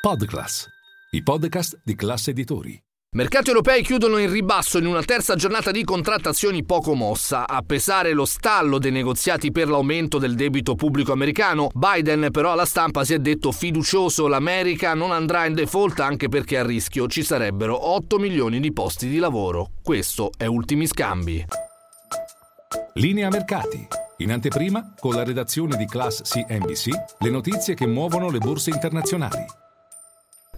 Podclass, i podcast di classe editori. Mercati europei chiudono in ribasso in una terza giornata di contrattazioni poco mossa. A pesare lo stallo dei negoziati per l'aumento del debito pubblico americano, Biden però alla stampa si è detto fiducioso l'America non andrà in default anche perché a rischio ci sarebbero 8 milioni di posti di lavoro. Questo è Ultimi Scambi. Linea mercati. In anteprima, con la redazione di Class CNBC, le notizie che muovono le borse internazionali.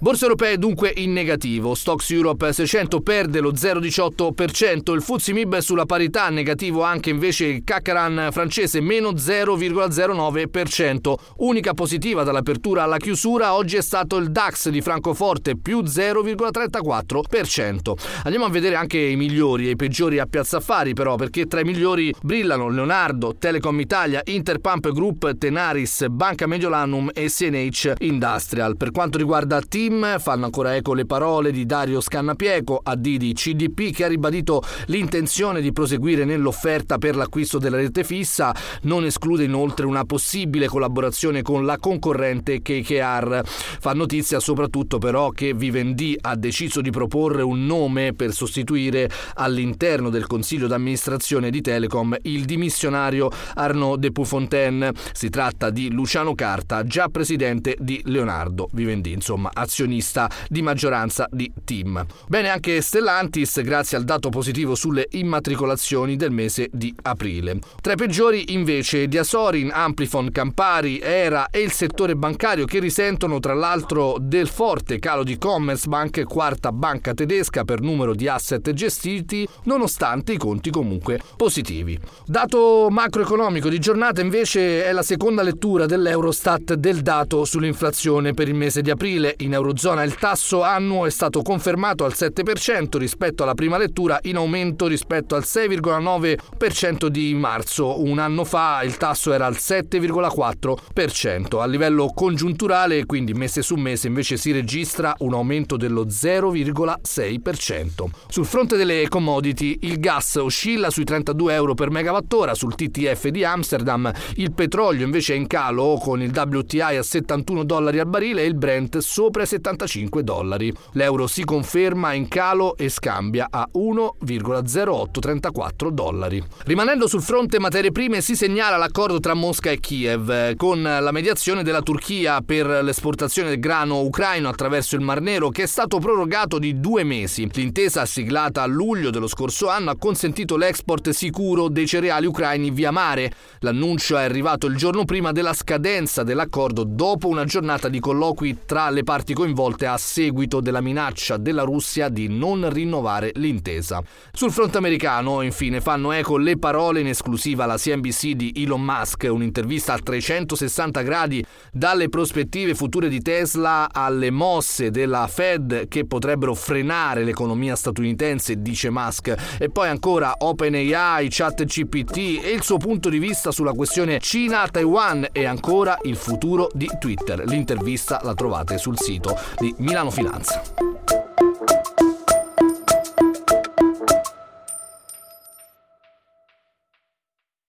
Borse europee dunque in negativo, Stocks Europe 600 perde lo 0,18%, il Fuzzi Mib sulla parità, negativo anche invece il Kakaran francese meno 0,09%. Unica positiva dall'apertura alla chiusura oggi è stato il DAX di Francoforte più 0,34%. Andiamo a vedere anche i migliori e i peggiori a Piazza Affari però perché tra i migliori brillano Leonardo, Telecom Italia, Interpump Group, Tenaris, Banca Mediolanum e CNH Industrial. Per quanto riguarda Team Team fanno ancora eco le parole di Dario Scannapieco a Didi CDP che ha ribadito l'intenzione di proseguire nell'offerta per l'acquisto della rete fissa, non esclude inoltre una possibile collaborazione con la concorrente KKR. Fa notizia soprattutto però che Vivendi ha deciso di proporre un nome per sostituire all'interno del consiglio d'amministrazione di Telecom il dimissionario Arnaud de Puffontaine. Si tratta di Luciano Carta, già presidente di Leonardo Vivendi, insomma azione azionista di maggioranza di Team. Bene anche Stellantis grazie al dato positivo sulle immatricolazioni del mese di aprile. Tra i peggiori invece Diasorin, Amplifon, Campari, Era e il settore bancario che risentono tra l'altro del forte calo di Commerzbank, quarta banca tedesca per numero di asset gestiti, nonostante i conti comunque positivi. Dato macroeconomico di giornata invece è la seconda lettura dell'Eurostat del dato sull'inflazione per il mese di aprile in Eurozona Eurozona il tasso annuo è stato confermato al 7% rispetto alla prima lettura, in aumento rispetto al 6,9% di marzo. Un anno fa il tasso era al 7,4%. A livello congiunturale, quindi mese su mese, invece si registra un aumento dello 0,6%. Sul fronte delle commodity, il gas oscilla sui 32 euro per megawattora sul TTF di Amsterdam, il petrolio invece è in calo con il WTI a 71 dollari al barile e il Brent sopra i 75 dollari. L'euro si conferma in calo e scambia a 1,0834 dollari. Rimanendo sul fronte materie prime si segnala l'accordo tra Mosca e Kiev con la mediazione della Turchia per l'esportazione del grano ucraino attraverso il Mar Nero che è stato prorogato di due mesi. L'intesa siglata a luglio dello scorso anno ha consentito l'export sicuro dei cereali ucraini via mare. L'annuncio è arrivato il giorno prima della scadenza dell'accordo dopo una giornata di colloqui tra le parti coinvolte a seguito della minaccia della Russia di non rinnovare l'intesa. Sul fronte americano, infine, fanno eco le parole in esclusiva alla CNBC di Elon Musk, un'intervista a 360 gradi dalle prospettive future di Tesla alle mosse della Fed che potrebbero frenare l'economia statunitense, dice Musk, e poi ancora OpenAI, ChatGPT e il suo punto di vista sulla questione Cina-Taiwan e ancora il futuro di Twitter. L'intervista la trovate sul sito di Milano Finanza.